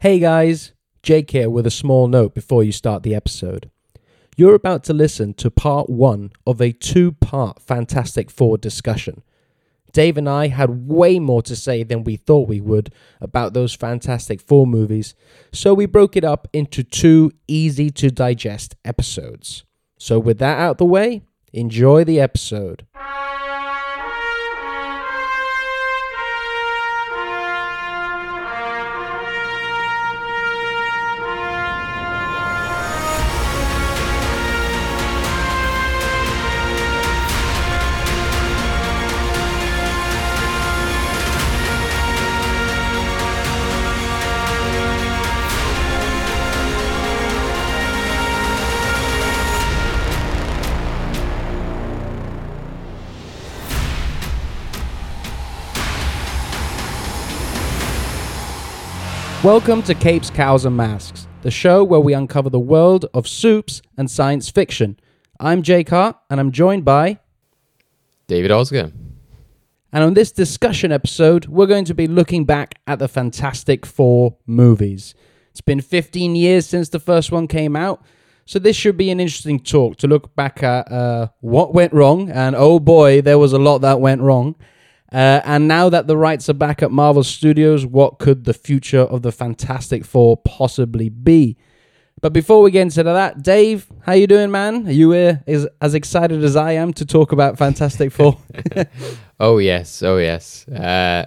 Hey guys, Jake here with a small note before you start the episode. You're about to listen to part one of a two part Fantastic Four discussion. Dave and I had way more to say than we thought we would about those Fantastic Four movies, so we broke it up into two easy to digest episodes. So, with that out the way, enjoy the episode. Welcome to Capes, Cowls, and Masks, the show where we uncover the world of soups and science fiction. I'm Jake Hart, and I'm joined by. David Oscar. And on this discussion episode, we're going to be looking back at the Fantastic Four movies. It's been 15 years since the first one came out, so this should be an interesting talk to look back at uh, what went wrong, and oh boy, there was a lot that went wrong. Uh, and now that the rights are back at Marvel Studios, what could the future of the Fantastic Four possibly be? But before we get into that, Dave, how you doing, man? Are you uh, is, as excited as I am to talk about Fantastic Four? oh yes, oh yes. Uh,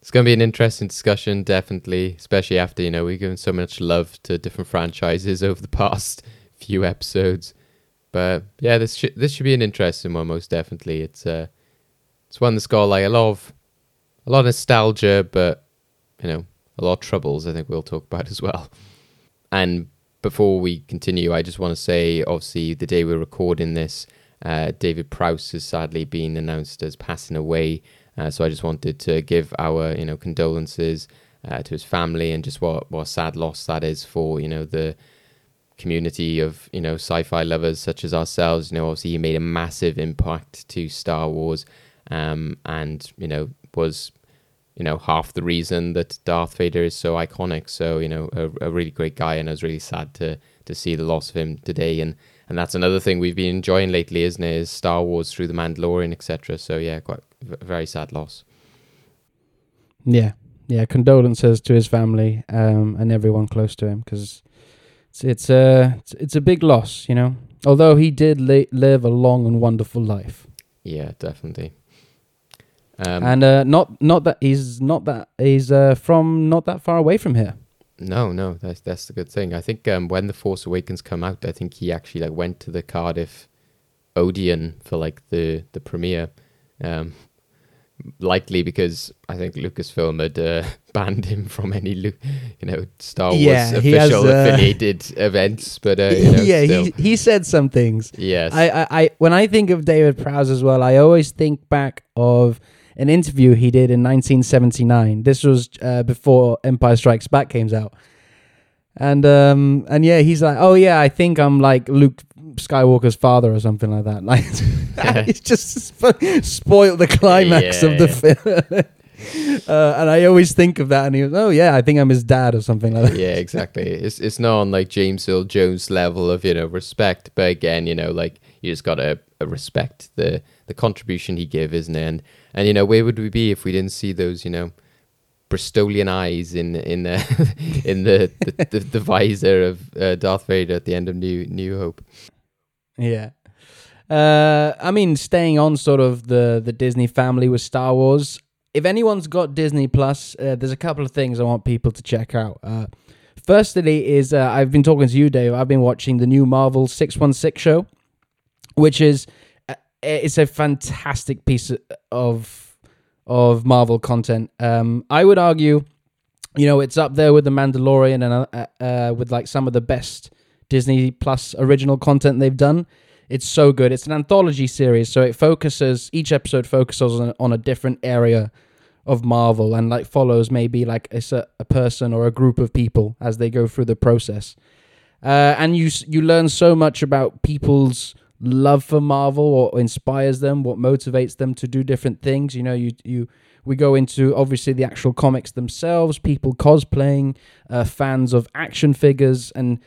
it's going to be an interesting discussion, definitely, especially after you know we've given so much love to different franchises over the past few episodes. But yeah, this sh- this should be an interesting one, most definitely. It's uh, it's one that's got like a lot of a lot of nostalgia, but you know, a lot of troubles. I think we'll talk about as well. And before we continue, I just want to say, obviously, the day we're recording this, uh, David Prowse has sadly been announced as passing away. Uh, so I just wanted to give our, you know, condolences uh, to his family and just what what a sad loss that is for you know the community of you know sci-fi lovers such as ourselves. You know, obviously he made a massive impact to Star Wars um, and you know was you know half the reason that Darth Vader is so iconic. So you know a, a, really great guy, and I was really sad to to see the loss of him today. And and that's another thing we've been enjoying lately, isn't it? Is Star Wars through the Mandalorian, etc. So yeah, quite a very sad loss. Yeah, yeah. Condolences to his family um, and everyone close to him because it's it's a it's, it's, a big loss, you know. Although he did li- live a long and wonderful life. Yeah, definitely. Um, and uh, not not that he's not that he's uh, from not that far away from here. No, no, that's that's the good thing. I think um, when the Force Awakens come out, I think he actually like went to the Cardiff Odeon for like the the premiere. Um, likely because I think Lucasfilm had uh, banned him from any, you know, Star Wars yeah, official has, uh, affiliated events. But uh, you know, yeah, still. he he said some things. Yes, I, I, I when I think of David Prowse as well, I always think back of an interview he did in 1979. This was uh, before Empire Strikes Back came out. And um and yeah, he's like, oh yeah, I think I'm like Luke Skywalker's father or something like that. Like, it's just spoiled the climax yeah, of the film. Uh, and I always think of that, and he goes, "Oh yeah, I think I'm his dad or something like that." Yeah, exactly. It's it's not on like James Earl Jones level of you know respect, but again, you know, like you just gotta uh, respect the the contribution he gave, isn't it? And and you know, where would we be if we didn't see those, you know, Bristolian eyes in in the in the, the, the, the visor of uh, Darth Vader at the end of New New Hope? Yeah. Uh, I mean, staying on sort of the the Disney family with Star Wars. If anyone's got Disney Plus, uh, there's a couple of things I want people to check out. Uh, firstly, is uh, I've been talking to you, Dave. I've been watching the new Marvel Six One Six show, which is it's a fantastic piece of of Marvel content. Um, I would argue, you know, it's up there with the Mandalorian and uh, uh, with like some of the best Disney Plus original content they've done. It's so good. It's an anthology series, so it focuses each episode focuses on, on a different area of Marvel and like follows maybe like a, a person or a group of people as they go through the process. Uh, and you you learn so much about people's love for Marvel or inspires them, what motivates them to do different things. You know, you you We go into obviously the actual comics themselves, people cosplaying, uh, fans of action figures, and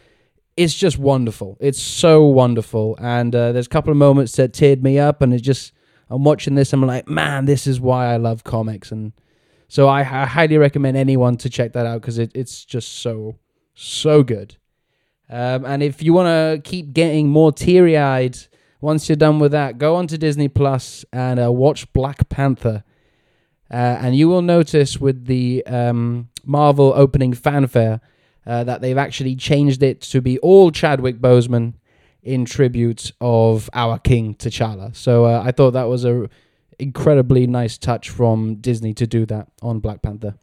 it's just wonderful. It's so wonderful. And uh, there's a couple of moments that teared me up, and it just I'm watching this, I'm like, man, this is why I love comics, and so I, I highly recommend anyone to check that out because it, it's just so so good. Um, and if you want to keep getting more teary eyed once you're done with that, go on to Disney Plus and uh, watch Black Panther. Uh, and you will notice with the um, Marvel opening fanfare uh, that they've actually changed it to be all Chadwick Boseman in tribute of our King T'Challa. So uh, I thought that was a incredibly nice touch from Disney to do that on Black Panther.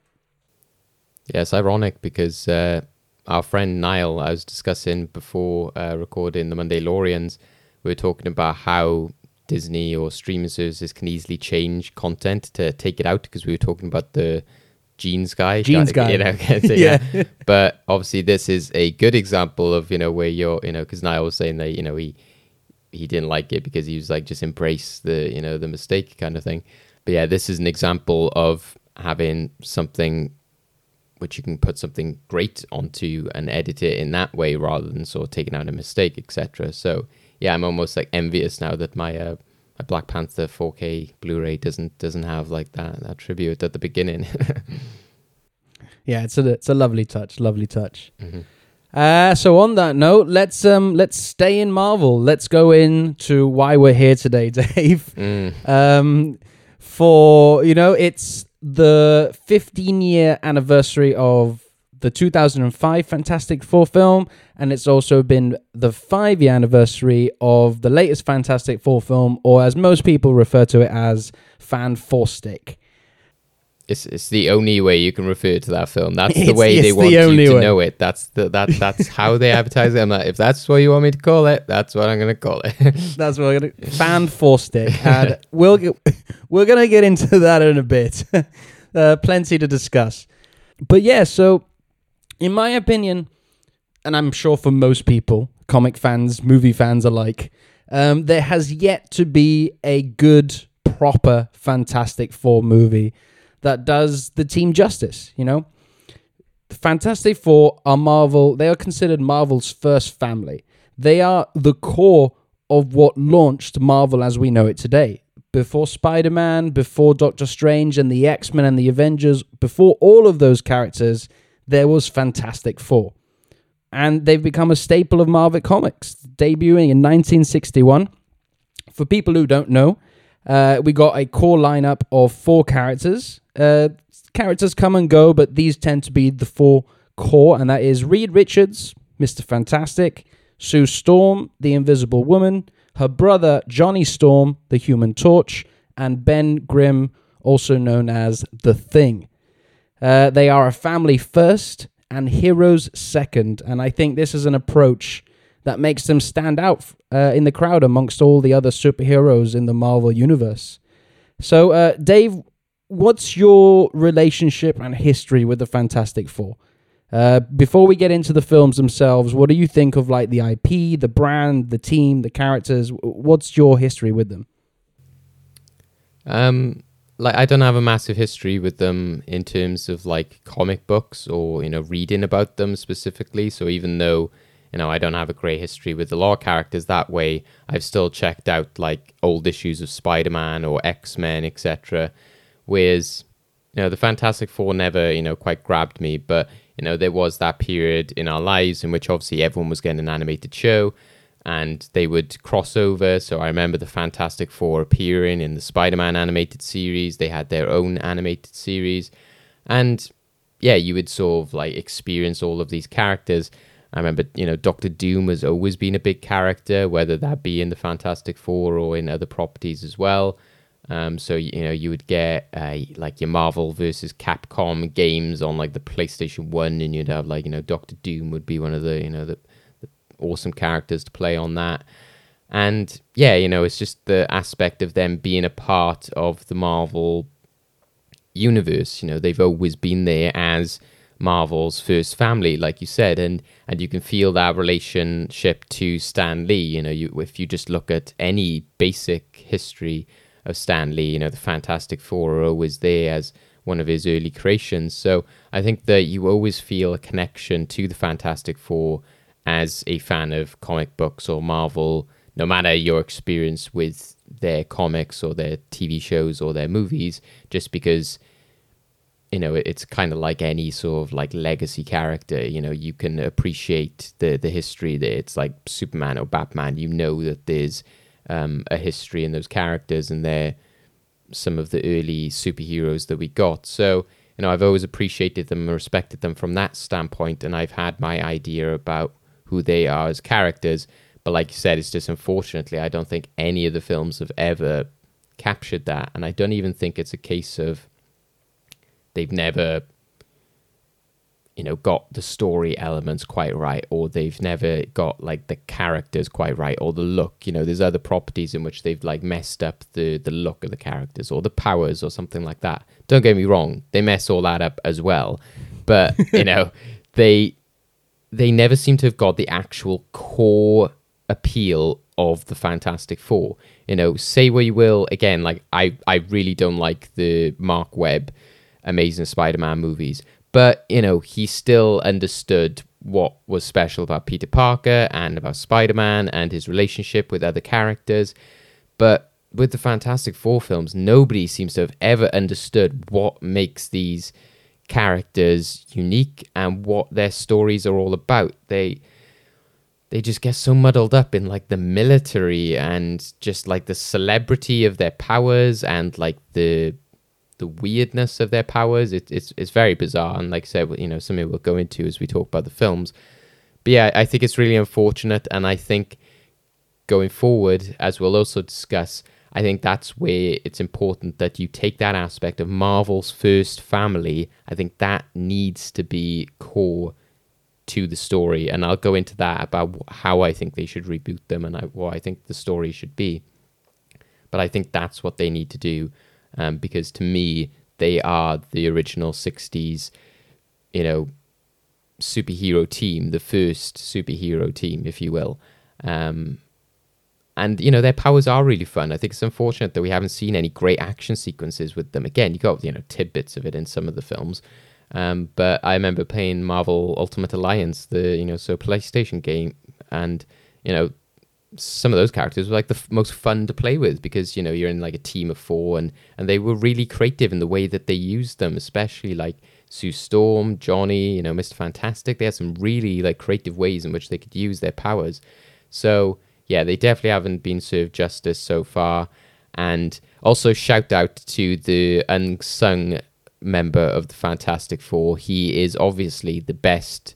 Yeah, it's ironic because uh, our friend Niall, I was discussing before uh, recording the Mandalorians, we were talking about how Disney or streaming services can easily change content to take it out because we were talking about the jeans guy. Jeans guy. You know, yeah. yeah. but obviously, this is a good example of, you know, where you're, you know, because Niall was saying that, you know, he, he didn't like it because he was like, just embrace the, you know, the mistake kind of thing. But yeah, this is an example of having something which you can put something great onto and edit it in that way rather than sort of taking out a mistake, etc. So yeah, I'm almost like envious now that my uh, my Black Panther 4K Blu-ray doesn't doesn't have like that that tribute at the beginning. yeah, it's a it's a lovely touch, lovely touch. Mm-hmm. Uh, so on that note, let's um let's stay in Marvel. Let's go into why we're here today, Dave. Mm. Um, for you know, it's the 15 year anniversary of the 2005 Fantastic Four film, and it's also been the five year anniversary of the latest Fantastic Four film, or as most people refer to it as Fan Four Stick. It's, it's the only way you can refer to that film. That's the way they want the you to way. know it. That's the that that's how they advertise it. I'm like, if that's what you want me to call it, that's what I'm gonna call it. that's what I'm gonna fan four stick, and we'll get, we're gonna get into that in a bit. uh, plenty to discuss, but yeah. So, in my opinion, and I'm sure for most people, comic fans, movie fans alike, um, there has yet to be a good, proper Fantastic Four movie that does the team justice, you know? The Fantastic Four are Marvel, they are considered Marvel's first family. They are the core of what launched Marvel as we know it today. Before Spider Man, before Doctor Strange and the X Men and the Avengers, before all of those characters, there was Fantastic Four. And they've become a staple of Marvel Comics, debuting in 1961. For people who don't know, uh, we got a core lineup of four characters uh, characters come and go, but these tend to be the four core, and that is Reed Richards, Mr. Fantastic, Sue Storm, the Invisible Woman, her brother Johnny Storm, the Human Torch, and Ben Grimm, also known as The Thing. Uh, they are a family first and heroes second, and I think this is an approach that makes them stand out uh, in the crowd amongst all the other superheroes in the Marvel universe. So, uh, Dave, what's your relationship and history with the Fantastic Four? Uh, before we get into the films themselves, what do you think of like the IP, the brand, the team, the characters? What's your history with them? Um, like I don't have a massive history with them in terms of like comic books or you know reading about them specifically. So even though you know I don't have a great history with the law characters that way, I've still checked out like old issues of Spider Man or X Men, etc Whereas, you know, the Fantastic Four never, you know, quite grabbed me, but you know, there was that period in our lives in which obviously everyone was getting an animated show and they would cross over. So I remember the Fantastic Four appearing in the Spider Man animated series. They had their own animated series. And yeah, you would sort of like experience all of these characters. I remember, you know, Doctor Doom has always been a big character, whether that be in the Fantastic Four or in other properties as well. Um, so you know you would get uh, like your Marvel versus Capcom games on like the PlayStation One, and you'd have like you know Doctor Doom would be one of the you know the, the awesome characters to play on that. And yeah, you know it's just the aspect of them being a part of the Marvel universe. You know they've always been there as Marvel's first family, like you said, and and you can feel that relationship to Stan Lee. You know, you if you just look at any basic history of Stan Lee. You know, the Fantastic Four are always there as one of his early creations. So I think that you always feel a connection to the Fantastic Four as a fan of comic books or Marvel, no matter your experience with their comics or their TV shows or their movies, just because you know it's kind of like any sort of like legacy character you know you can appreciate the the history that it's like superman or batman you know that there's um, a history in those characters and they're some of the early superheroes that we got. So you know i've always appreciated them and respected them from that standpoint and i've had my idea about who they are as characters. But like you said it's just unfortunately i don't think any of the films have ever captured that. And i don't even think it's a case of they've never you know got the story elements quite right or they've never got like the characters quite right or the look you know there's other properties in which they've like messed up the the look of the characters or the powers or something like that don't get me wrong they mess all that up as well but you know they they never seem to have got the actual core appeal of the fantastic four you know say what you will again like i i really don't like the Marc Webb Amazing Spider Man movies. But, you know, he still understood what was special about Peter Parker and about Spider Man and his relationship with other characters. But with the Fantastic Four films, nobody seems to have ever understood what makes these characters unique and what their stories are all about. They they just get so muddled up in like the military and just like the celebrity of their powers and like the the weirdness of their powers. It, it's it's very bizarre, and like I said, you know, something we'll go into as we talk about the films. But yeah, I think it's really unfortunate, and I think going forward, as we'll also discuss, I think that's where it's important that you take that aspect of Marvel's first family. I think that needs to be core to the story, and I'll go into that about how I think they should reboot them and what I think the story should be. But I think that's what they need to do um, because to me they are the original 60s you know superhero team the first superhero team if you will. Um, and you know their powers are really fun. I think it's unfortunate that we haven't seen any great action sequences with them. Again you got you know tidbits of it in some of the films. Um, but i remember playing marvel ultimate alliance the you know so playstation game and you know some of those characters were like the f- most fun to play with because you know you're in like a team of four and and they were really creative in the way that they used them especially like sue storm johnny you know mr fantastic. They had some really like creative ways in which they could use their powers. So yeah they definitely haven't been served justice so far. And also shout out to the unsung member of the fantastic four. He is obviously the best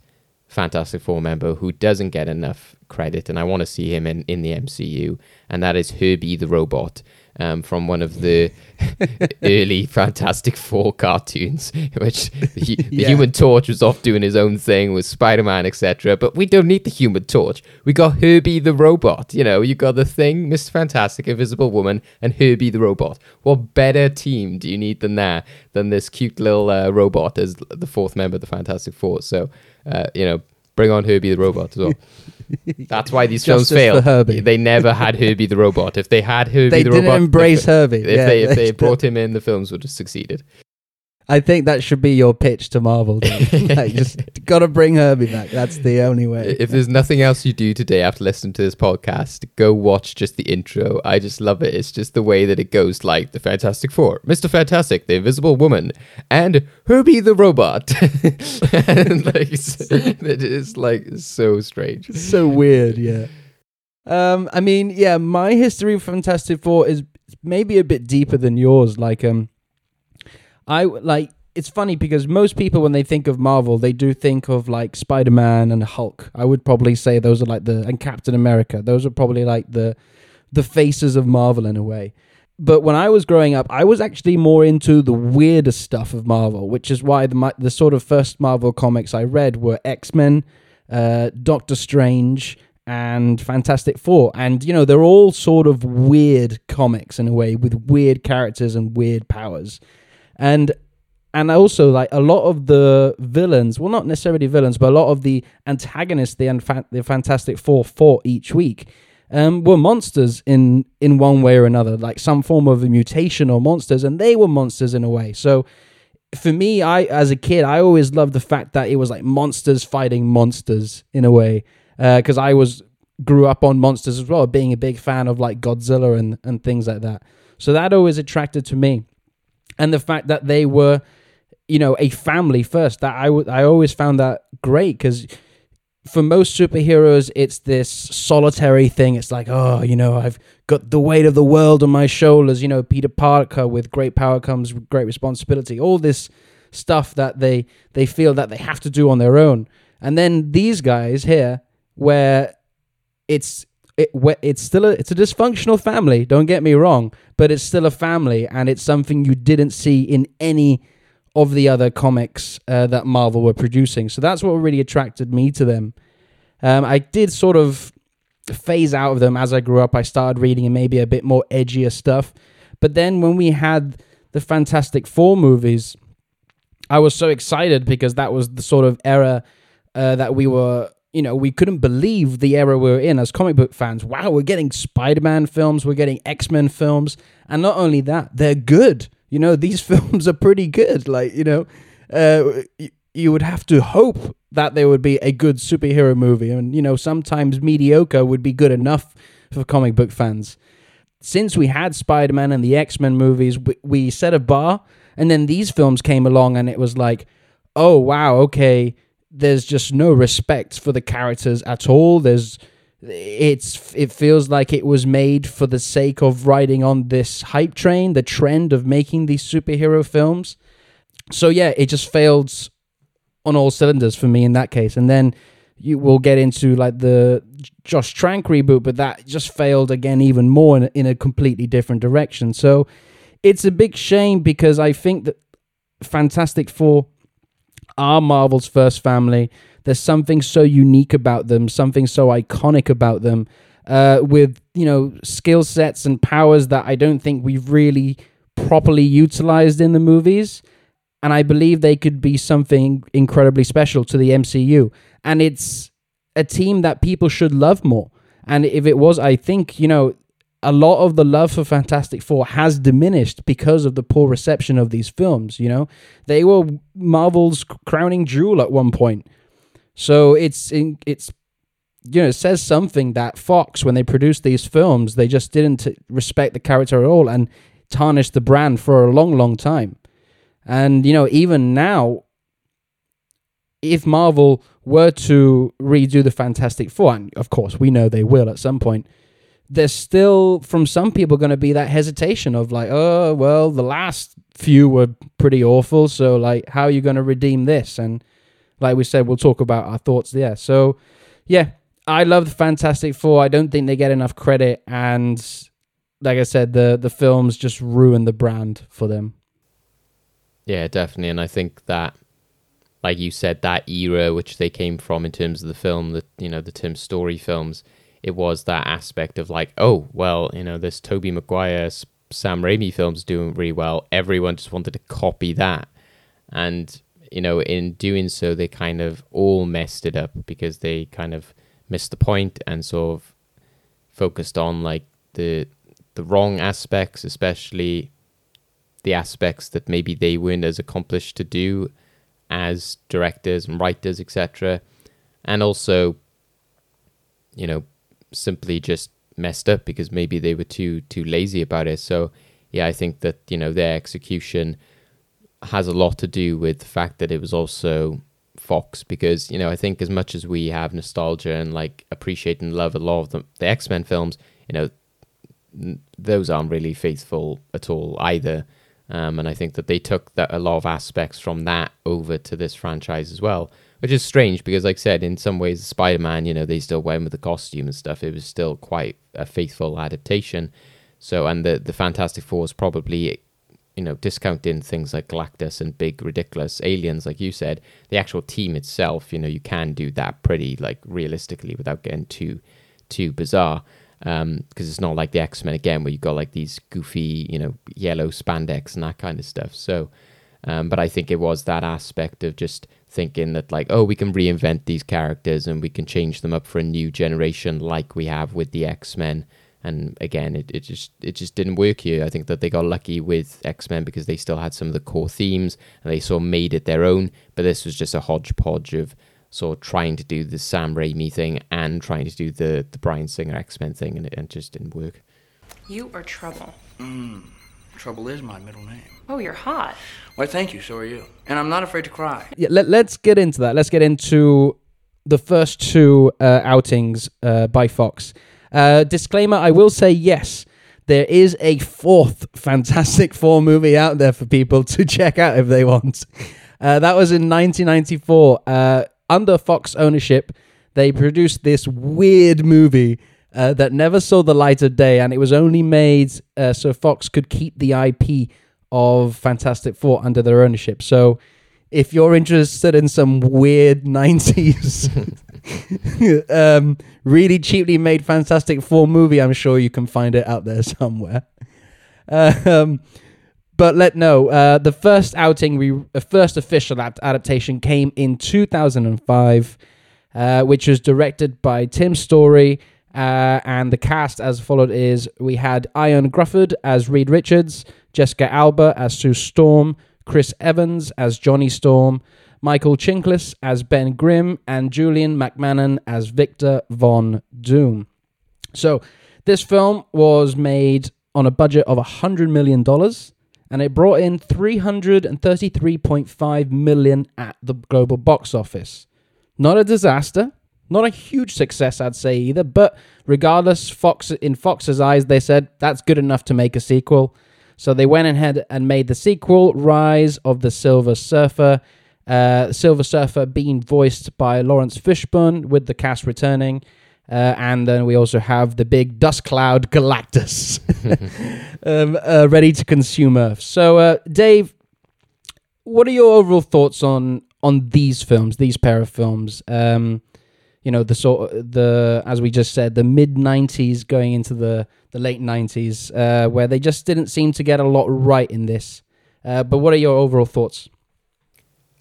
fantastic four member who doesn't get enough credit, and I want to see him in, in the MCU, and that is Herbie the Robot um, from one of the early Fantastic Four cartoons, which the, the yeah. Human Torch was off doing his own thing with Spider Man, etc. But we don't need the Human Torch. We got Herbie the Robot. You know, you got the Thing, Mr. Fantastic, Invisible Woman, and Herbie the Robot. What better team do you need than that? Than this cute little uh, robot as the fourth member of the Fantastic Four. So, uh, you know, bring on Herbie the Robot as well. That's why these films fail. They never had Herbie the robot. If they had Herbie they the didn't robot, embrace if, Herbie. If yeah, they if they brought him in, the films would have succeeded. I think that should be your pitch to Marvel. like, just got to bring Herbie back. That's the only way. If there's nothing else you do today after listening to this podcast, go watch just the intro. I just love it. It's just the way that it goes, like the Fantastic Four, Mister Fantastic, the Invisible Woman, and Herbie the Robot. and like, it is like so strange, so weird. Yeah. Um, I mean, yeah, my history of Fantastic Four is maybe a bit deeper than yours. Like, um I like it's funny because most people when they think of Marvel, they do think of like Spider Man and Hulk. I would probably say those are like the and Captain America. Those are probably like the the faces of Marvel in a way. But when I was growing up, I was actually more into the weirder stuff of Marvel, which is why the the sort of first Marvel comics I read were X Men, uh, Doctor Strange, and Fantastic Four. And, you know, they're all sort of weird comics in a way with weird characters and weird powers and and also like a lot of the villains well not necessarily villains but a lot of the antagonists the, the fantastic four fought each week um, were monsters in in one way or another, like some form of a mutation or monsters, and they were monsters in a way. So for me, I as a kid, I always loved the fact that it was like monsters fighting monsters in a way, because uh, I was grew up on monsters as well, being a big fan of like Godzilla and and things like that. So that always attracted to me, and the fact that they were, you know, a family first. That I w- I always found that great because for most superheroes, it's this solitary thing. It's like, oh, you know, I've got the weight of the world on my shoulders. You know, Peter Parker with great power comes great responsibility. All this stuff that they they feel that they have to do on their own. And then these guys here, where it's it, it's still a it's a dysfunctional family. Don't get me wrong, but it's still a family, and it's something you didn't see in any of the other comics uh, that Marvel were producing. So that's what really attracted me to them. Um, I did sort of phase out of them as I grew up. I started reading maybe a bit more edgier stuff. But then when we had the Fantastic Four movies, I was so excited because that was the sort of era uh, that we were, you know, we couldn't believe the era we were in as comic book fans. Wow, we're getting Spider Man films, we're getting X Men films. And not only that, they're good you know these films are pretty good like you know uh, you, would have to hope that there would be a good superhero movie and you know sometimes mediocre would be good enough for comic book fans since we had spider-man and the x-men movies we, we set a bar and then these films came along and it was like oh wow okay there's just no respect for the characters at all there's it's it feels like it was made for the sake of riding on this hype train, the trend of making these superhero films. So yeah, it just failed on all cylinders for me in that case. And then you will get into like the Josh Trank reboot, but that just failed again even more in, in a completely different direction. So it's a big shame because I think that Fantastic Four are Marvel's first family. There's something so unique about them, something so iconic about them, uh, with you know skill sets and powers that I don't think we've really properly utilized in the movies. And I believe they could be something incredibly special to the MCU. And it's a team that people should love more. And if it was, I think, you know, a lot of the love for Fantastic Four has diminished because of the poor reception of these films. You know, they were Marvel's crowning jewel at one point. So it's in, it's you know it says something that Fox when they produced these films they just didn't respect the character at all and tarnished the brand for a long long time. And you know even now if Marvel were to redo the Fantastic Four and of course we know they will at some point there's still from some people going to be that hesitation of like oh well the last few were pretty awful so like how are you going to redeem this and like we said, we'll talk about our thoughts there. So, yeah, I love the Fantastic Four. I don't think they get enough credit, and like I said, the the films just ruin the brand for them. Yeah, definitely, and I think that, like you said, that era which they came from in terms of the film, the you know the Tim Story films, it was that aspect of like, oh well, you know, this Tobey Maguire, Sam Raimi films doing really well. Everyone just wanted to copy that, and you know, in doing so, they kind of all messed it up because they kind of missed the point and sort of focused on like the the wrong aspects, especially the aspects that maybe they weren't as accomplished to do as directors and writers, etc. And also, you know, simply just messed up because maybe they were too too lazy about it. So yeah, I think that you know their execution has a lot to do with the fact that it was also Fox because you know I think as much as we have nostalgia and like appreciate and love a lot of the, the X Men films, you know those aren't really faithful at all either. Um, and I think that they took that a lot of aspects from that over to this franchise as well, which is strange because, like I said, in some ways, Spider Man, you know, they still went with the costume and stuff. It was still quite a faithful adaptation. So, and the the Fantastic Four is probably you know, discounting things like Galactus and big ridiculous aliens, like you said, the actual team itself, you know, you can do that pretty like realistically without getting too too bizarre. Because um, it's not like the X Men again, where you got like these goofy, you know, yellow spandex and that kind of stuff. So, um, but I think it was that aspect of just thinking that like, oh, we can reinvent these characters and we can change them up for a new generation, like we have with the X Men. And again, it, it just it just didn't work here. I think that they got lucky with X Men because they still had some of the core themes and they sort of made it their own. But this was just a hodgepodge of sort of trying to do the Sam Raimi thing and trying to do the the Bryan Singer X Men thing, and it, it just didn't work. You are trouble. Mm. Trouble is my middle name. Oh, you're hot. Why, thank you, so are you. And I'm not afraid to cry. Yeah, let, let's get into that. Let's get into the first two uh, outings uh, by Fox. Uh, disclaimer: I will say yes. There is a fourth Fantastic Four movie out there for people to check out if they want. Uh, that was in 1994. Uh, under Fox ownership, they produced this weird movie uh, that never saw the light of day, and it was only made uh, so Fox could keep the IP of Fantastic Four under their ownership. So, if you're interested in some weird 90s, um, really cheaply made Fantastic Four movie, I'm sure you can find it out there somewhere. Um, but let know uh, the first outing, we uh, first official adaptation came in 2005, uh, which was directed by Tim Story. Uh, and the cast as followed is we had Ian Grufford as Reed Richards, Jessica Alba as Sue Storm, Chris Evans as Johnny Storm, Michael Chiklis as Ben Grimm, and Julian McMahon as Victor Von Doom. So this film was made on a budget of $100 million and it brought in 333.5 million at the global box office. Not a disaster, not a huge success I'd say either, but regardless Fox in Fox's eyes they said that's good enough to make a sequel. So they went ahead and made the sequel Rise of the Silver Surfer. Uh, Silver Surfer being voiced by Laurence Fishburne with the cast returning. Uh, and then we also have the big dust cloud Galactus um, uh, ready to consume Earth. So, uh, Dave, what are your overall thoughts on on these films, these pair of films? Um, you know, the sort the as we just said, the mid '90s going into the the late '90s, uh, where they just didn't seem to get a lot right in this. Uh, but what are your overall thoughts?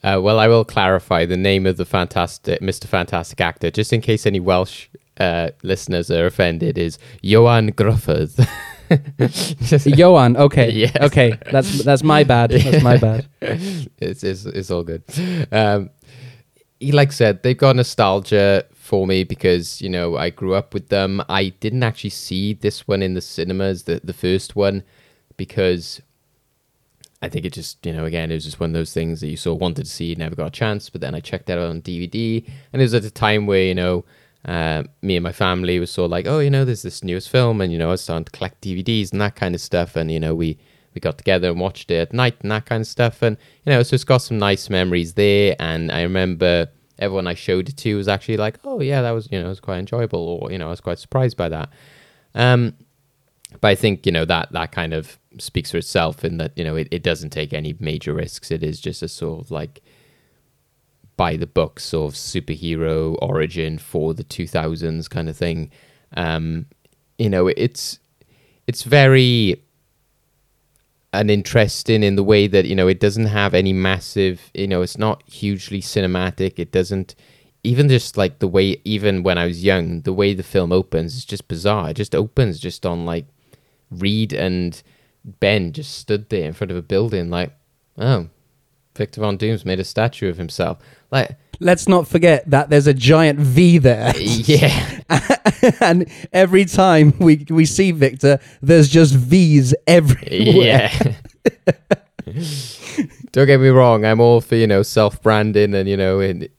Uh, well, I will clarify the name of the fantastic Mr. Fantastic actor, just in case any Welsh uh, listeners are offended. Is Ioan Gruffudd. Ioan, okay, Yes. okay, that's that's my bad. That's my bad. it's, it's it's all good. Um, he like said, they've got nostalgia for me because you know I grew up with them. I didn't actually see this one in the cinemas, the the first one, because I think it just you know again it was just one of those things that you sort of wanted to see, never got a chance. But then I checked it out on DVD, and it was at a time where you know. Uh, me and my family was sort of like, oh, you know, there's this newest film, and you know, I was starting to collect DVDs and that kind of stuff, and you know, we we got together and watched it at night and that kind of stuff. And, you know, so it's got some nice memories there. And I remember everyone I showed it to was actually like, oh, yeah, that was, you know, it was quite enjoyable. Or, you know, I was quite surprised by that. Um, but I think, you know, that, that kind of speaks for itself in that, you know, it, it doesn't take any major risks. It is just a sort of like by the book sort of superhero origin for the 2000s kind of thing. Um, you know, it's, it's very uninteresting in the way that you know it doesn't have any massive you know it's not hugely cinematic. It doesn't even just like the way even when i was young the way the film opens is just bizarre. It just opens just on like reed and ben just stood there in front of a building like oh victor von doom's made a statue of himself like Let's not forget that there's a giant V there. yeah and every time we we see Victor, there's just V's everywhere. Yeah. Don't get me wrong. I'm all for you know self branding and you know in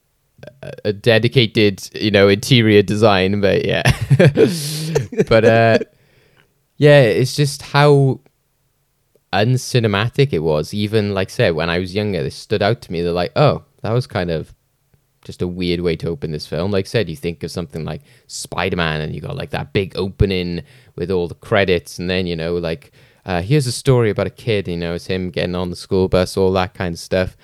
a, a dedicated you know interior design, but yeah, but uh, yeah, it's just how uncinematic it was. Even like said, when I was younger, this stood out to me. They're like, oh, that was kind of just a weird way to open this film. Like said, you think of something like Spider Man, and you got like that big opening with all the credits, and then you know, like uh, here's a story about a kid. You know, it's him getting on the school bus, all that kind of stuff.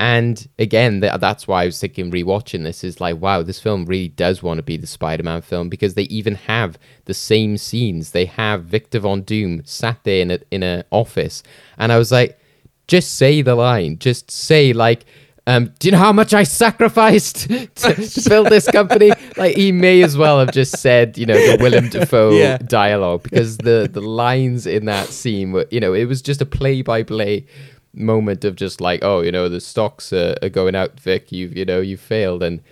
And again, th- that's why I was thinking rewatching this is like, wow, this film really does want to be the Spider Man film because they even have the same scenes. They have Victor Von Doom sat there in a in an office, and I was like, just say the line, just say like Um, do you know how much I sacrificed to, to build this company? Like he may as well have just said, you know, the Willem Dafoe Yeah. dialogue because the the lines in that scene were, you know, it was just a play by play moment of just like, oh, you know, the stocks are, are going out, Vic. You've you know you failed, and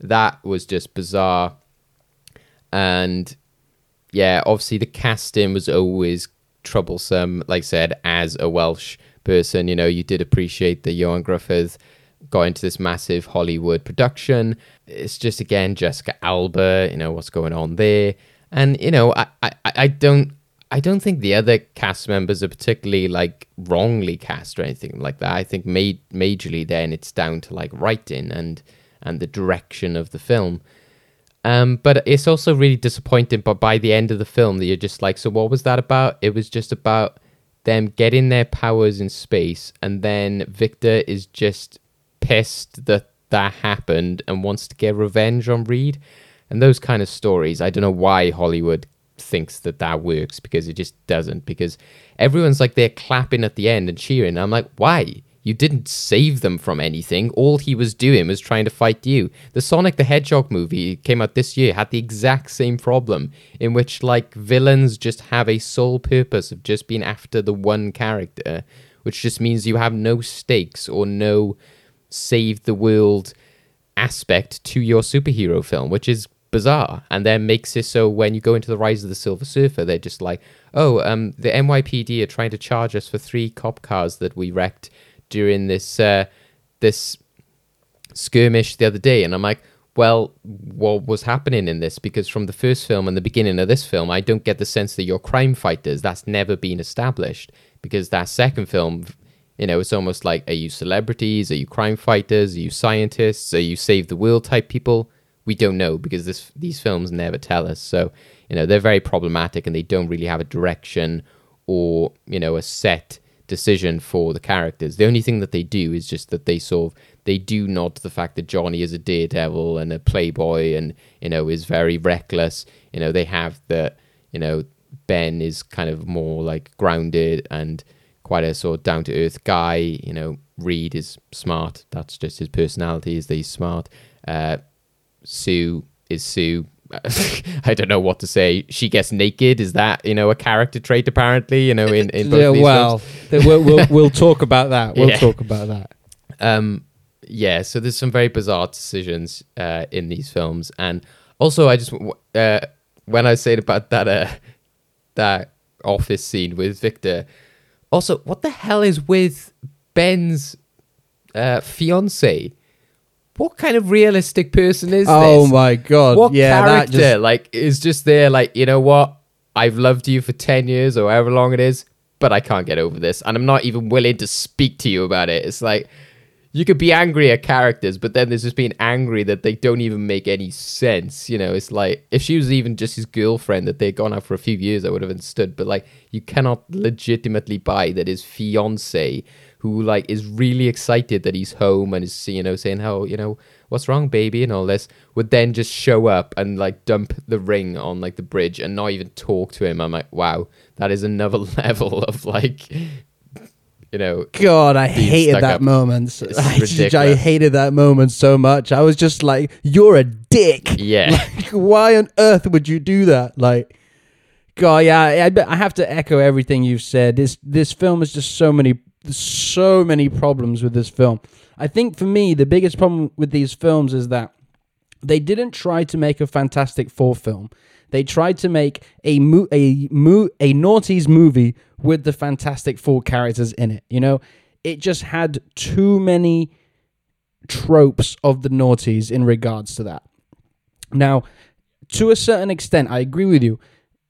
that was just bizarre. And yeah, obviously the casting was always troublesome. Like I said, as a Welsh person, you know, you did appreciate that Ioan Gruffudd got into this massive Hollywood production. It's just again Jessica Alba, you know, what's going on there. And, you know, I, I, I don't I don't think the other cast members are particularly like wrongly cast or anything like that. I think ma- majorly then it's down to like writing and and the direction of the film. Um, but it's also really disappointing. But by the end of the film, that you're just like, so what was that about? It was just about them getting their powers in space, and then Victor is just pissed that that happened and wants to get revenge on Reed. And those kind of stories, I don't know why Hollywood thinks that that works because it just doesn't. Because everyone's like they're clapping at the end and cheering. I'm like, why? You didn't save them from anything. All he was doing was trying to fight you. The Sonic the Hedgehog movie came out this year had the exact same problem in which like villains just have a sole purpose of just being after the one character, which just means you have no stakes or no save the world aspect to your superhero film, which is bizarre. And then makes it so when you go into the rise of the silver surfer they're just like oh um the nypd are trying to charge us for three cop cars that we wrecked during this uh this skirmish the other day. And i'm like well what was happening in this? Because from the first film and the beginning of this film i don't get the sense that you're crime fighters. That's never been established. Because that second film you know it's almost like are you celebrities? Are you crime fighters? Are you scientists? Are you save the world type people we don't know because this these films never tell us. So you know they're very problematic and they don't really have a direction or you know a set decision for the characters. The only thing that they do is just that they sort of they do nod to the fact that Johnny is a daredevil and a playboy and you know is very reckless. You know they have the you know Ben is kind of more like grounded and quite a sort of down to earth guy. You know Reed is smart. That's just his personality is that he's smart. Uh, Sue is Sue. I don't know what to say. She gets naked. Is that you know a character trait? Apparently, you know in in both Yeah, these well, we'll, we'll we'll talk about that. We'll Yeah. talk about that. Um, yeah. So there's some very bizarre decisions uh, in these films, and also I just uh, when I said about that uh, that office scene with Victor. Also, what the hell is with Ben's uh, fiance? What kind of realistic person is this? Oh this? my god! what yeah, that character just like is just there like you know what i've loved you for 10 years or however long it is but i can't get over this and i'm not even willing to speak to you about it it's like you could be angry at characters but then there's just being angry that they don't even make any sense you know it's like if she was even just his girlfriend that they'd gone out for a few years i would have understood but like you cannot legitimately buy that his fiance who like is really excited that he's home and is you know saying how you know what's wrong baby and all this would then just show up and like dump the ring on like the bridge and not even talk to him i'm like wow that is another level of like you know God, I hated that up. moment. I, I hated that moment so much. I was just like, "You're a dick." yeah Like, why on earth would you do that? Like, God, yeah, I, I have to echo everything you've said. This this film is just so many so many problems with this film. I think for me, the biggest problem with these films is that they didn't try to make a Fantastic Four film. They tried to make a mo- a mo- a naughties movie with the Fantastic Four characters in it. You know, it just had too many tropes of the naughties in regards to that. Now, to a certain extent, I agree with you.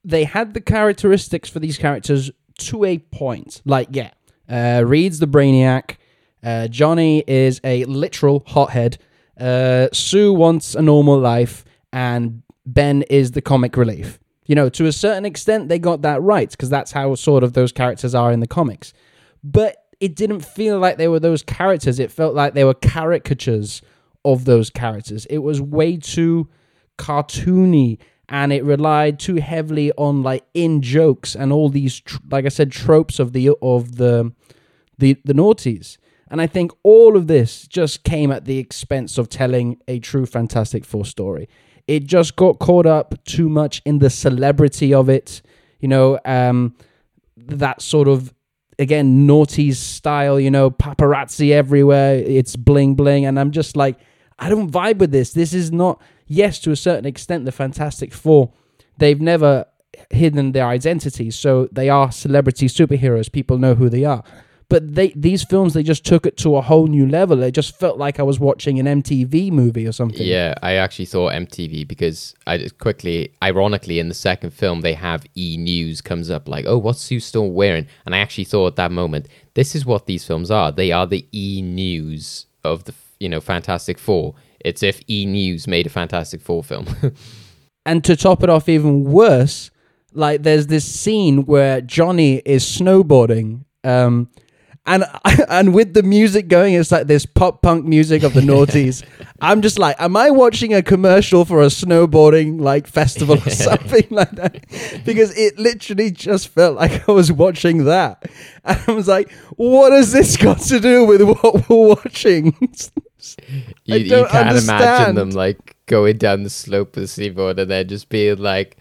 They had the characteristics for these characters to a point. Like, yeah, uh, Reed's the brainiac. Uh, Johnny is a literal hothead. Uh, Sue wants a normal life, and Ben is the comic relief. You know, to a certain extent, they got that right because that's how sort of those characters are in the comics. But it didn't feel like they were those characters. It felt like they were caricatures of those characters. It was way too cartoony and it relied too heavily on like in jokes and all these tr- like I said tropes of the of the the the naughties. And I think all of this just came at the expense of telling a true Fantastic Four story. It just got caught up too much in the celebrity of it, you know, um, that sort of again naughty style, you know, paparazzi everywhere. It's bling bling, and I'm just like, I don't vibe with this. This is not. Yes, to a certain extent, the Fantastic Four. They've never hidden their identities, so they are celebrity superheroes. People know who they are. But they these films they just took it to a whole new level. It just felt like I was watching an MTV movie or something. Yeah, I actually thought MTV because I just quickly, ironically, in the second film they have E News comes up like, oh, what's Sue Storm wearing? And I actually thought at that moment, this is what these films are. They are the E News of the you know Fantastic Four. It's if E News made a Fantastic Four film. And to top it off even worse, like there's this scene where Johnny is snowboarding. Um, and and with the music going, it's like this pop punk music of the noughties. I'm just like, am I watching a commercial for a snowboarding like festival or something like that? Because it literally just felt like I was watching that, and I was like, what has this got to do with what we're watching? You, you can't imagine them like going down the slope of the seaboard and then just being like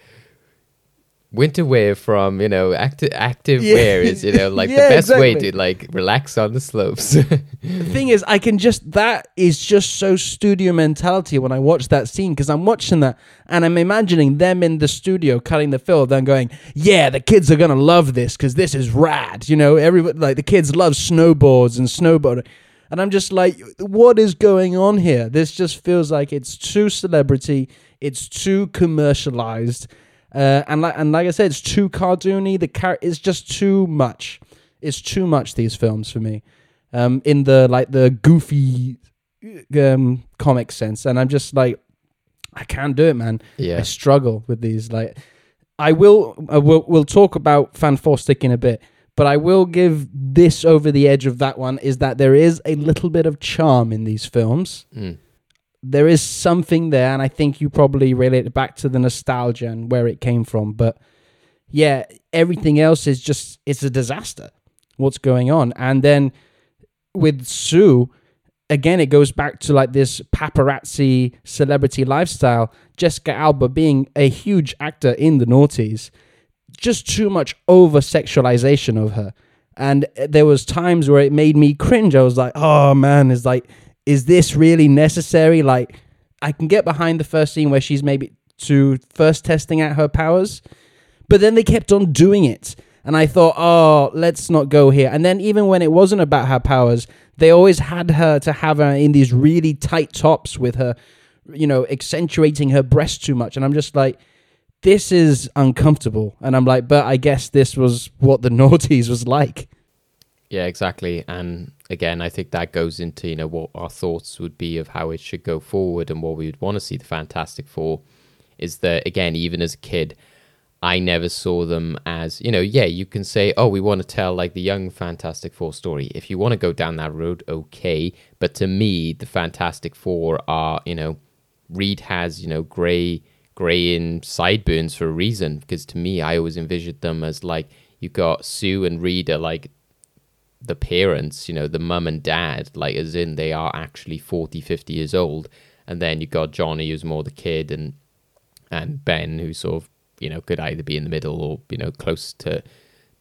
winter wear from you know active active Yeah. wear is you know like Yeah, the best way to like relax on the slopes The thing is, I can just that is just so studio mentality when I watch that scene because I'm watching that and I'm imagining them in the studio cutting the film, then going, "Yeah, the kids are gonna love this because this is rad." You know, everybody like the kids love snowboards and snowboarding, and I'm just like, "What is going on here?" This just feels like it's too celebrity, it's too commercialized, uh, and like and like I said, it's too cartoony. The car it's just too much. It's too much. These films for me um, in the like the goofy um, comic sense, and I'm just like, I can't do it, man. Yeah, I struggle with these. Like, I will, uh, we'll, we'll talk about Fan Four Stick in a bit, but I will give this over the edge of that one. Is that there is a little bit of charm in these films. Mm. There is something there, and I think you probably relate it back to the nostalgia and where it came from. But yeah, everything else is just it's a disaster. What's going on? And then with Sue, again, it goes back to like this paparazzi celebrity lifestyle. Jessica Alba being a huge actor in the noughties, just too much over sexualization of her. And there was times where it made me cringe. I was like, oh man, is like, is this really necessary? Like, I can get behind the first scene where she's maybe to first testing out her powers, but then they kept on doing it. And I thought, oh, let's not go here. And then even when it wasn't about her powers, they always had her to have her in these really tight tops with her, you know, accentuating her breast too much. And I'm just like, this is uncomfortable. And I'm like, but I guess this was what the noughties was like. yeah exactly and again i think that goes into you know what our thoughts would be of how it should go forward and what we would want to see the fantastic four is that again even as a kid I never saw them as, you know, yeah, you can say, oh, we want to tell like the young Fantastic Four story. If you want to go down that road, okay. But to me, the Fantastic Four are, you know, Reed has, you know, grey, grey in sideburns for a reason. Because to me, I always envisioned them as like, you got Sue and Reed are like the parents, you know, the mum and dad, like as in they are actually 40, 50 years old. And then you got Johnny who's more the kid and and Ben who sort of, you know, could either be in the middle or, you know, close to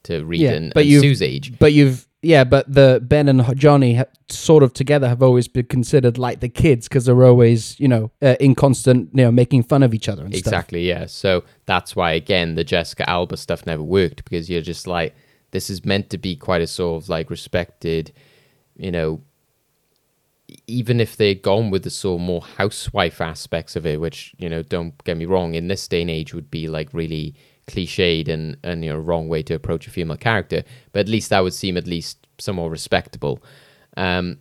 to Reed Yeah, and, but and Sue's age. But you've yeah, but the Ben and Johnny ha- sort of together have always been considered like the kids because they're always you know uh, in constant you know making fun of each other and stuff. Exactly, yeah. So that's why again the Jessica Alba stuff never worked because you're just like this is meant to be quite a sort of like respected, you know. Even if they'd gone with the sort of more housewife aspects of it, which you know, don't get me wrong, in this day and age would be like really cliched and and you know wrong way to approach a female character, but at least that would seem at least somewhat respectable. Um,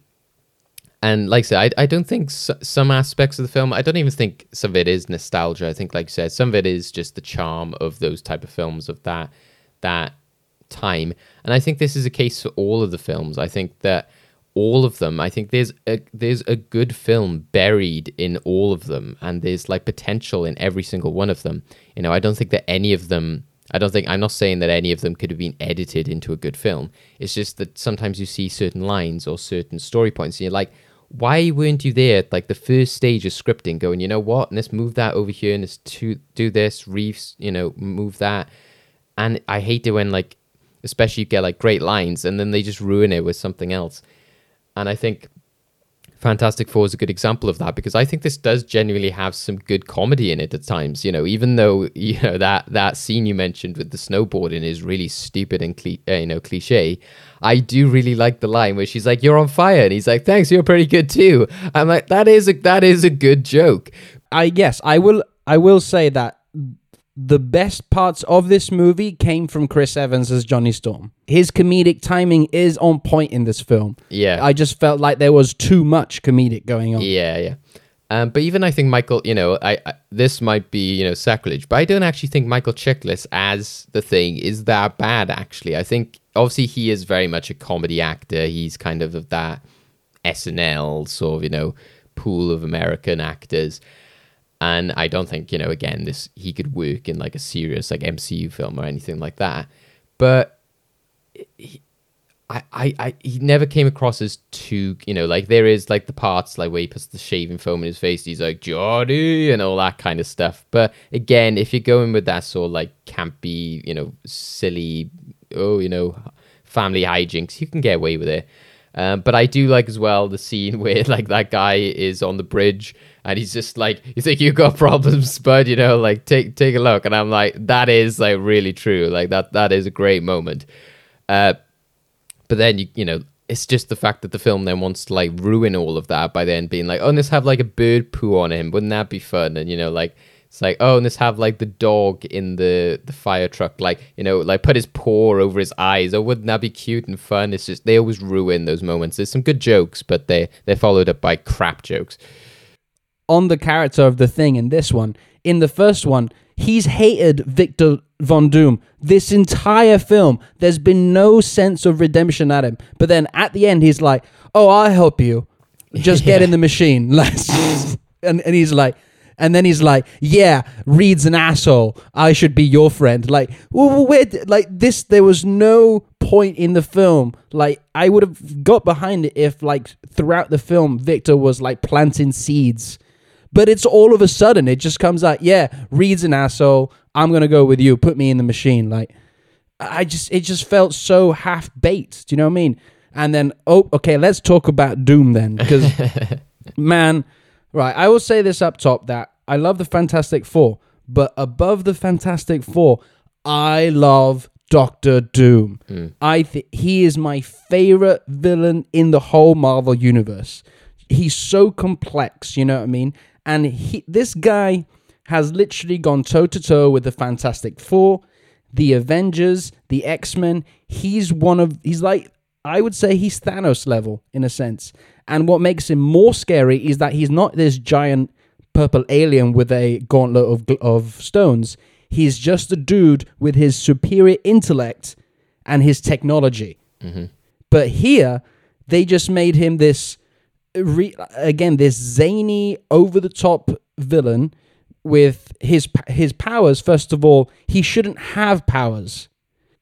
and like I said, I, I don't think s- some aspects of the film, I don't even think some of it is nostalgia. I think, like you said, some of it is just the charm of those type of films of that that time. And I think this is a case for all of the films. I think that all of them, I think there's a there's a good film buried in all of them, and there's like potential in every single one of them. You know, I don't think that any of them I don't think I'm not saying that any of them could have been edited into a good film. It's just that sometimes you see certain lines or certain story points, and you're like, why weren't you there like the first stage of scripting, going, you know what, let's move that over here and let's to do this, Reefs, you know, move that. And I hate it when like, especially you get like great lines and then they just ruin it with something else. And I think Fantastic Four is a good example of that because I think this does genuinely have some good comedy in it at times. You know, even though you know that that scene you mentioned with the snowboarding is really stupid and cli- uh, you know cliche, I do really like the line where she's like, "You're on fire," and he's like, "Thanks, you're pretty good too." I'm like, that is a that is a good joke. I yes, I will. I will say that the best parts of this movie came from Chris Evans as Johnny Storm. His comedic timing is on point in this film. Yeah. I just felt like there was too much comedic going on. Yeah, yeah. Um, but even I think Michael, you know, I, I this might be you know sacrilege, but I don't actually think Michael Chiklis as the thing is that bad. Actually, I think obviously he is very much a comedy actor. He's kind of of that SNL sort of you know pool of American actors. And I don't think, you know, again, this he could work in like a serious like MCU film or anything like that. But he, I, I, I, he never came across as too, you know, like there is like the parts like where he puts the shaving foam in his face, he's like Johnny and all that kind of stuff. But again, if you're going with that sort of like campy, you know, silly, oh, you know, family hijinks, you can get away with it. Um, but I do like as well the scene where like that guy is on the bridge and he's just like, "You think you got problems, bud? You know, like take take a look." And I'm like, "That is like really true. Like that that is a great moment." Uh, but then you you know it's just the fact that the film then wants to like ruin all of that by then being like, "Oh, let's have like a bird poo on him. Wouldn't that be fun?" And you know like. It's like, oh, and let's have like the dog in the, the fire truck, like, you know, like put his paw over his eyes. Oh, wouldn't that be cute and fun? It's just, they always ruin those moments. There's some good jokes, but they, they're followed up by crap jokes on the character of the thing in this one. In the first one, he's hated Victor Von Doom this entire film. There's been no sense of redemption at him. But then at the end, he's like, "Oh, I'll help you. Just get in the machine." And and he's like. And then he's like, "Yeah, Reed's an asshole. I should be your friend." Like, well, where, like this, there was no point in the film. Like, I would have got behind it if, like, throughout the film, Victor was like planting seeds but it's all of a sudden it just comes out, yeah, Reed's an asshole. I'm gonna go with you. Put me in the machine. Like I just it just felt so half baked. Do you know what I mean? And then oh, okay, let's talk about Doom then, because man, right. I will say this up top that I love the Fantastic Four, but above the Fantastic Four, I love Doctor Doom. Hmm. I think he is my favorite villain in the whole Marvel universe. He's so complex, you know what I mean? And he, this guy has literally gone toe to toe with the Fantastic Four, the Avengers, the X Men. He's one of, he's like, I would say he's Thanos level in a sense. And what makes him more scary is that he's not this giant purple alien with a gauntlet of, of stones. He's just a dude with his superior intellect and his technology. Mm-hmm. But here, they just made him this, re- again, this zany, over the top villain with his his powers. First of all, he shouldn't have powers.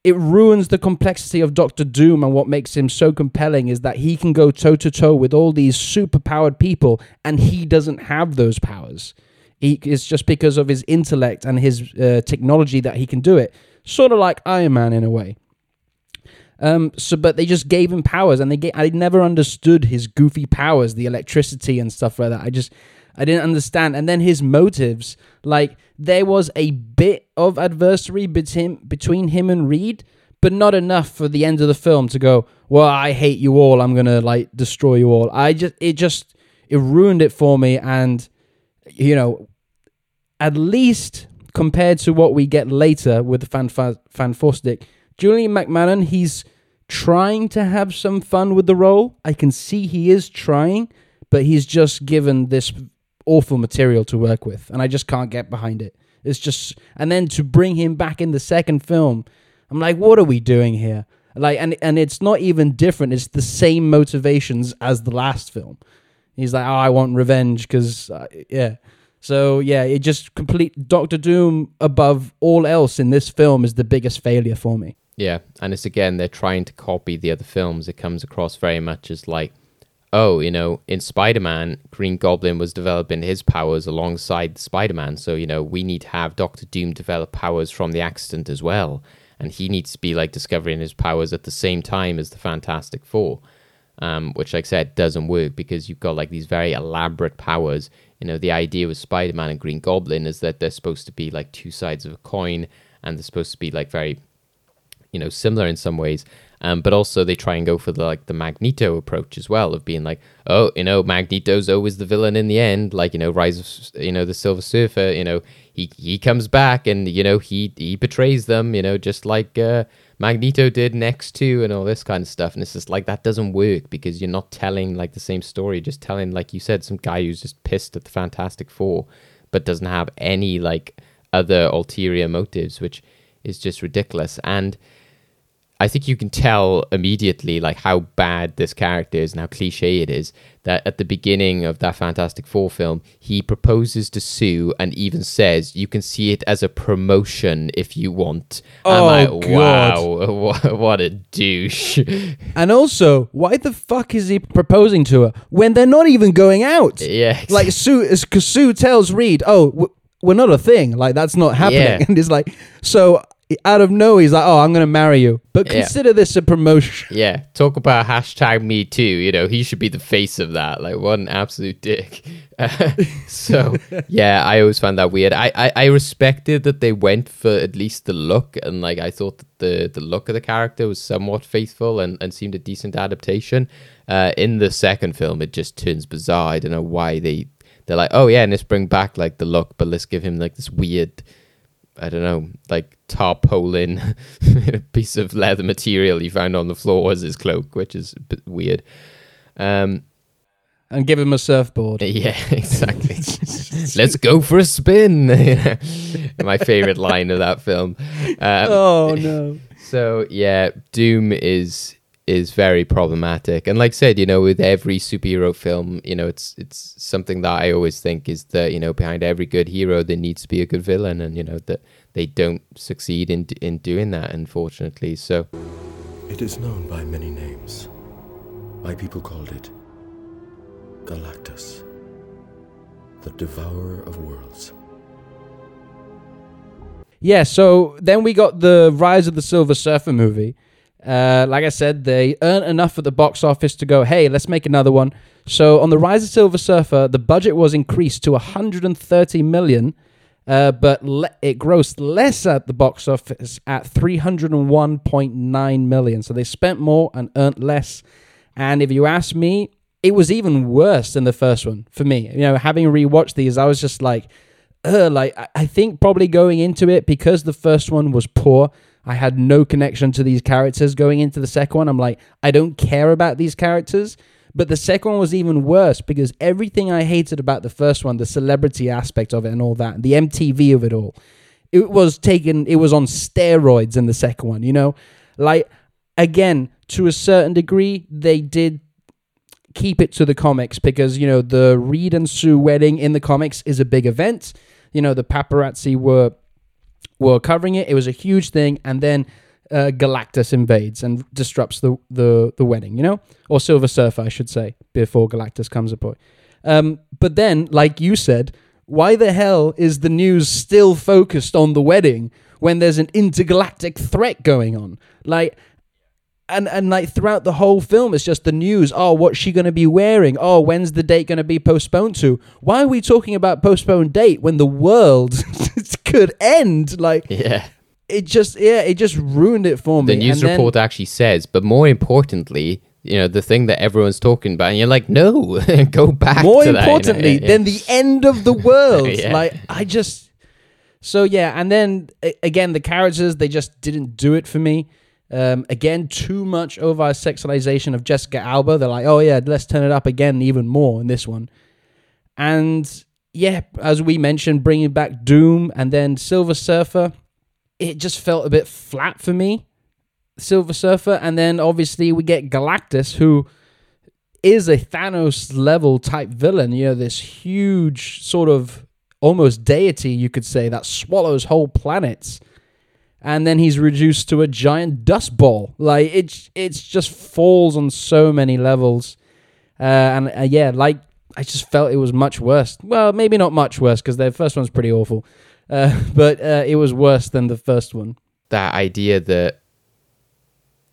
It ruins the complexity of Doctor Doom, and what makes him so compelling is that he can go toe to toe with all these super powered people, and he doesn't have those powers. He, it's just because of his intellect and his uh, technology that he can do it. Sort of like Iron Man in a way. Um, so, but they just gave him powers, and they gave, I never understood his goofy powers, the electricity and stuff like that. I just I didn't understand. And then his motives, like there was a bit of adversary between between him and Reed, but not enough for the end of the film to go. Well, I hate you all. I'm gonna like destroy you all. I just it just it ruined it for me, and you know, at least compared to what we get later with the fan fan stick, Julian McMahon, he's trying to have some fun with the role. I can see he is trying, but he's just given this awful material to work with, and I just can't get behind it. It's just, and then to bring him back in the second film, I'm like, what are we doing here? Like, and and it's not even different. It's the same motivations as the last film. He's like, oh, I want revenge because, uh, yeah. So yeah, it just complete Doctor Doom above all else in this film is the biggest failure for me. Yeah, and it's again they're trying to copy the other films. It comes across very much as like, oh, you know, in Spider-Man, Green Goblin was developing his powers alongside Spider-Man, so you know we need to have Doctor Doom develop powers from the accident as well, and he needs to be like discovering his powers at the same time as the Fantastic Four. Um, which, like I said, doesn't work because you've got like these very elaborate powers. You know, the idea with Spider Man and Green Goblin is that they're supposed to be like two sides of a coin and they're supposed to be like very you know similar in some ways. Um, but also they try and go for the like the magneto approach as well of being like oh you know magneto's always the villain in the end. Like you know rise of you know the silver surfer you know he he comes back and you know he he betrays them you know just like uh, magneto did X2 and all this kind of stuff. And it's just like that doesn't work because you're not telling like the same story. Just telling like you said some guy who's just pissed at the fantastic four but doesn't have any like other ulterior motives which is just ridiculous. And I think you can tell immediately like how bad this character is and how cliche it is that at the beginning of that Fantastic Four film, he proposes to Sue and even says you can see it as a promotion if you want. Oh, I'm like, God. wow, what a douche. And also, why the fuck is he proposing to her when they're not even going out? yeah. Like Sue, because Sue tells Reed, "Oh, we're not a thing. Like that's not happening." Yeah. And he's like, so out of nowhere, he's like, "Oh, I'm gonna marry you," but Yeah. consider this a promotion. Yeah, talk about hashtag me too. You know, he should be the face of that. Like, what an absolute dick. so, yeah, I always found that weird. I, I, I respected that they went for at least the look, and like I thought that the the look of the character was somewhat faithful and, and seemed a decent adaptation. Uh, in the second film, it just turns bizarre. I don't know why they they're like, oh yeah, and let's bring back like the look, but let's give him like this weird. I don't know, like tarpaulin piece of leather material he found on the floor as his cloak, which is a bit weird. Um, And give him a surfboard. yeah, exactly. Let's go for a spin. My favorite line of that film. Um, Oh no! so yeah, Doom is is very problematic, and like I said, you know, with every superhero film, you know, it's it's something that I always think is that you know behind every good hero there needs to be a good villain, and you know that they don't succeed in in doing that, unfortunately. So It is known by many names. My people called it Galactus, the devourer of worlds. Yeah. So then we got the Rise of the Silver Surfer movie. Uh, like I said, they earned enough at the box office to go, hey, let's make another one. So on the Rise of Silver Surfer, the budget was increased to 130 million, uh, but le- it grossed less at the box office at 301.9 million. So they spent more and earned less. And if you ask me, it was even worse than the first one for me. You know, having rewatched these, I was just like, uh, like I think probably going into it because the first one was poor. I had no connection to these characters going into the second one. I'm like, I don't care about these characters. But the second one was even worse because everything I hated about the first one, the celebrity aspect of it and all that, the MTV of it all, it was taken, it was on steroids in the second one, you know? Like, again, to a certain degree, they did keep it to the comics because you know the Reed and Sue wedding in the comics is a big event. You know the paparazzi were were covering it. It was a huge thing, and then uh, Galactus invades and disrupts the, the the wedding. You know, or Silver Surfer, I should say, before Galactus comes aboard. Um, but then, like you said, why the hell is the news still focused on the wedding when there's an intergalactic threat going on? Like, and and like throughout the whole film, it's just the news. Oh, what's she going to be wearing? Oh, when's the date going to be postponed to? Why are we talking about postponed date when the world could end? Like yeah. it just, yeah, it just ruined it for me. the news And then- report actually says, but more importantly, you know, the thing that everyone's talking about, and you're like, no, go back. more to that, you know, importantly yeah, yeah. than the end of the world Yeah. like i just so yeah and then again the characters they just didn't do it for me um, again too much over sexualization of jessica alba they're like oh yeah let's turn it up again even more in this one and yeah as we mentioned bringing back doom and then silver surfer it just felt a bit flat for me silver surfer and then obviously we get galactus who is a Thanos level type villain. You know, this huge sort of almost deity, you could say, that swallows whole planets. And then he's reduced to a giant dust ball. Like it's it's just falls on so many levels. Uh, and uh, yeah, like I just felt it was much worse. Well, maybe not much worse because the first one's pretty awful, uh, but uh, it was worse than the first one. That idea that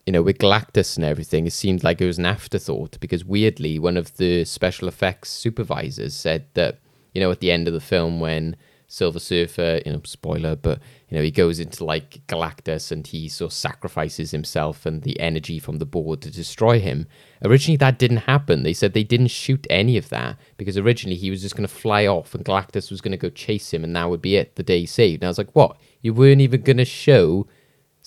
you know with Galactus and everything, it seemed like it was an afterthought because weirdly, one of the special effects supervisors said that you know at the end of the film when Silver Surfer, you know, spoiler, but you know, he goes into like Galactus and he sort of sacrifices himself and the energy from the board to destroy him. Originally, that didn't happen. They said they didn't shoot any of that because originally he was just going to fly off and Galactus was going to go chase him and that would be it, the day saved. And I was like, what? You weren't even going to show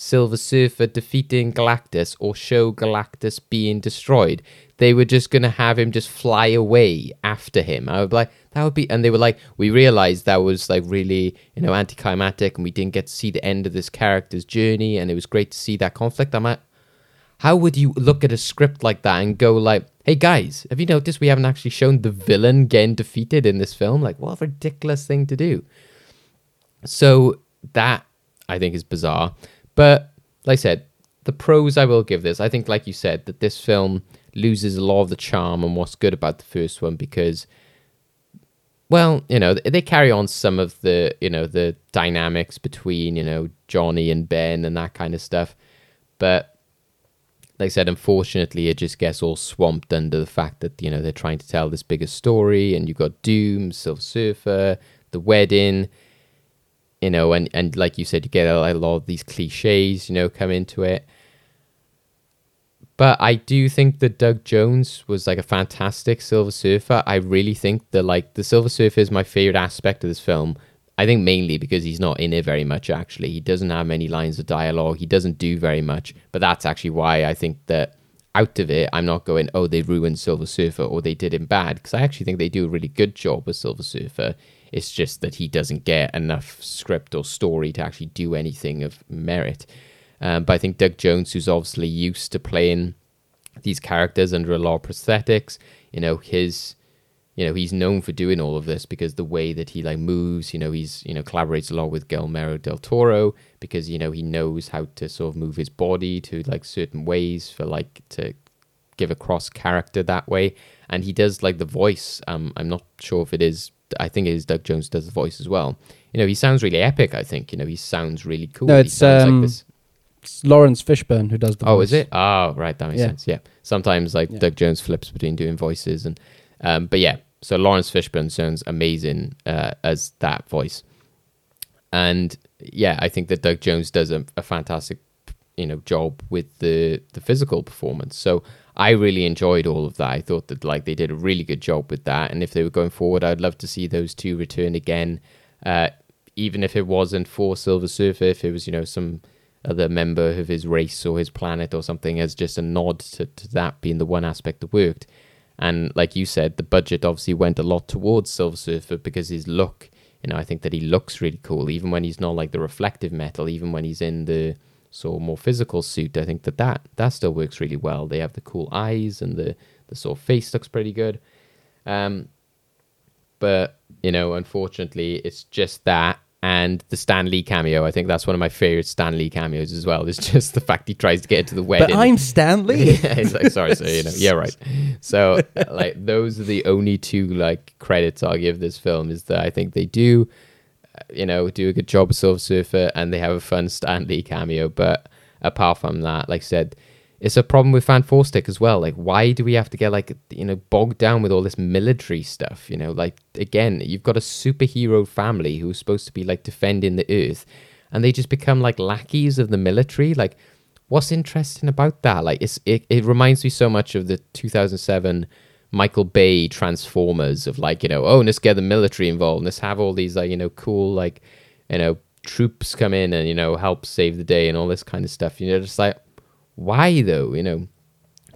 Silver Surfer defeating Galactus or show Galactus being destroyed. They were just going to have him just fly away after him. I would be like, that would be, and they were like, we realized that was like really, you know, anticlimactic and we didn't get to see the end of this character's journey and it was great to see that conflict. I'm like, how would you look at a script like that and go like, hey guys, have you noticed we haven't actually shown the villain getting defeated in this film? Like, what a ridiculous thing to do. So that I think is bizarre. But like I said, the pros I will give this. I think, like you said, that this film loses a lot of the charm and what's good about the first one because, well, you know, they carry on some of the, you know, the dynamics between, you know, Johnny and Ben and that kind of stuff. But like I said, unfortunately, it just gets all swamped under the fact that, you know, they're trying to tell this bigger story and you've got Doom, Silver Surfer, the wedding you know, and, and like you said, you get a, a lot of these cliches, you know, come into it. But I do think that Doug Jones was like a fantastic Silver Surfer. I really think that like the Silver Surfer is my favorite aspect of this film. I think mainly because he's not in it very much. Actually, he doesn't have many lines of dialogue. He doesn't do very much. But that's actually why I think that out of it, I'm not going, oh, they ruined Silver Surfer or they did him bad. Because I actually think they do a really good job with Silver Surfer. It's just that he doesn't get enough script or story to actually do anything of merit. Um, but I think Doug Jones, who's obviously used to playing these characters under a lot of prosthetics, you know, his, you know, he's known for doing all of this because the way that he like moves, you know, he's, you know, collaborates a lot with Guillermo del Toro because, you know, he knows how to sort of move his body to like certain ways for like to give across character that way. And he does like the voice. Um, I'm not sure if it is I think it is Doug Jones does the voice as well. You know, he sounds really epic. I think you know he sounds really cool. No, it's, um, this. It's Laurence Fishburne who does the Oh, voice. is it? Oh, right. That makes Yeah. sense. Yeah. Sometimes like Yeah. Doug Jones flips between doing voices and, um, but yeah. So Laurence Fishburne sounds amazing uh, as that voice, and yeah, I think that Doug Jones does a, a fantastic, you know, job with the the physical performance. So I really enjoyed all of that. I thought that like they did a really good job with that, and if they were going forward, I'd love to see those two return again. Uh, even if it wasn't for Silver Surfer, if it was you know some other member of his race or his planet or something, as just a nod to, to that being the one aspect that worked. And like you said, the budget obviously went a lot towards Silver Surfer because his look, you know, I think that he looks really cool, even when he's not like the reflective metal, even when he's in the of more physical suit. I think that that, that still works really well. They have the cool eyes and the, the sort of face looks pretty good. Um, but, you know, unfortunately, it's just that and the Stan Lee cameo. I think that's one of my favorite Stan Lee cameos as well. It's just the fact he tries to get into the wedding. But I'm Stan Lee. yeah, it's like sorry, so you know, yeah, right. So like those are the only two like credits I'll give this film is that I think they do, you know, do a good job of Silver Surfer and they have a fun Stan Lee cameo. But apart from that, like I said, it's a problem with Fan Four Stick as well. Like, why do we have to get like you know bogged down with all this military stuff? You know, like again, you've got a superhero family who's supposed to be like defending the Earth, and they just become like lackeys of the military. Like, what's interesting about that? Like, it's it, it reminds me so much of the 2007 Michael Bay Transformers of like you know, oh, let's get the military involved. Let's have all these like you know cool like you know troops come in and you know help save the day and all this kind of stuff. You know, just like why though you know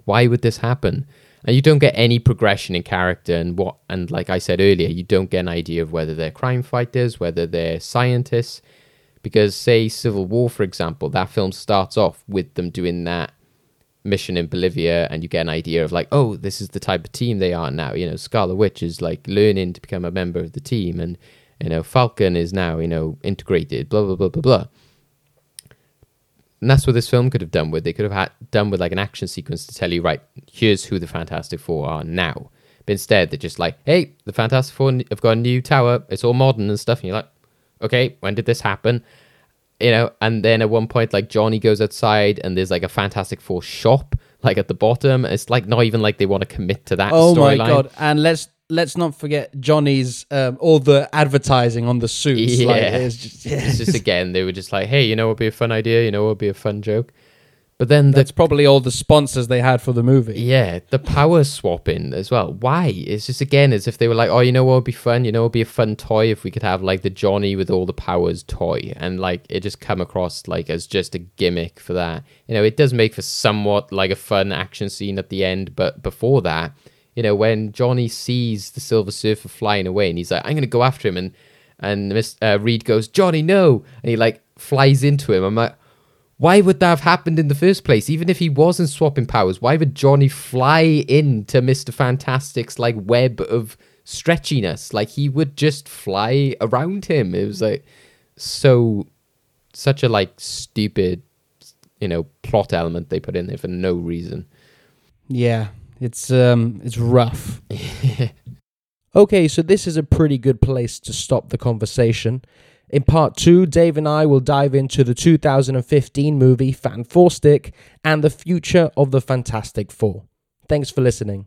why would this happen and you don't get any progression in character and what and like i said earlier you don't get an idea of whether they're crime fighters whether they're scientists because say civil war for example that film starts off with them doing that mission in bolivia and you get an idea of like oh this is the type of team they are now you know scarlet witch is like learning to become a member of the team and You know, Falcon is now, you know, integrated, blah, blah, blah, blah, blah. And that's what this film could have done with. They could have had done with like an action sequence to tell you, right, here's who the Fantastic Four are now. But instead, they're just like, hey, the Fantastic Four have got a new tower. It's all modern and stuff. And you're like, okay, when did this happen? You know, and then at one point, like Johnny goes outside and there's like a Fantastic Four shop, like at the bottom. It's like not even like they want to commit to that Oh my storyline. god! And let's let's not forget Johnny's um, all the advertising on the suits. Like, Yeah. it's just, yeah. It's just again, they were just like, hey, you know, it'd be a fun idea. You know, it'd be a fun joke. But then the That's probably all the sponsors they had for the movie. Yeah, the power swapping as well. Why? It's just again as if they were like, oh, you know what would be fun? You know, it'd be a fun toy if we could have like the Johnny with all the powers toy, and like it just come across like as just a gimmick for that. You know, it does make for somewhat like a fun action scene at the end, but before that, you know, when Johnny sees the Silver Surfer flying away, and he's like, I'm gonna go after him, and and Miss uh, Reed goes, Johnny, no, and he like flies into him. I'm like. Why would that have happened in the first place? Even if he wasn't swapping powers, why would Johnny fly into Mr. Fantastic's like web of stretchiness? Like he would just fly around him. It was like so such a like stupid, you know, plot element they put in there for no reason. Yeah, it's um, it's rough. okay, so this is a pretty good place to stop the conversation. In part two, Dave and I will dive into the 2015 movie Fan Four Stick and the future of the Fantastic Four. Thanks for listening.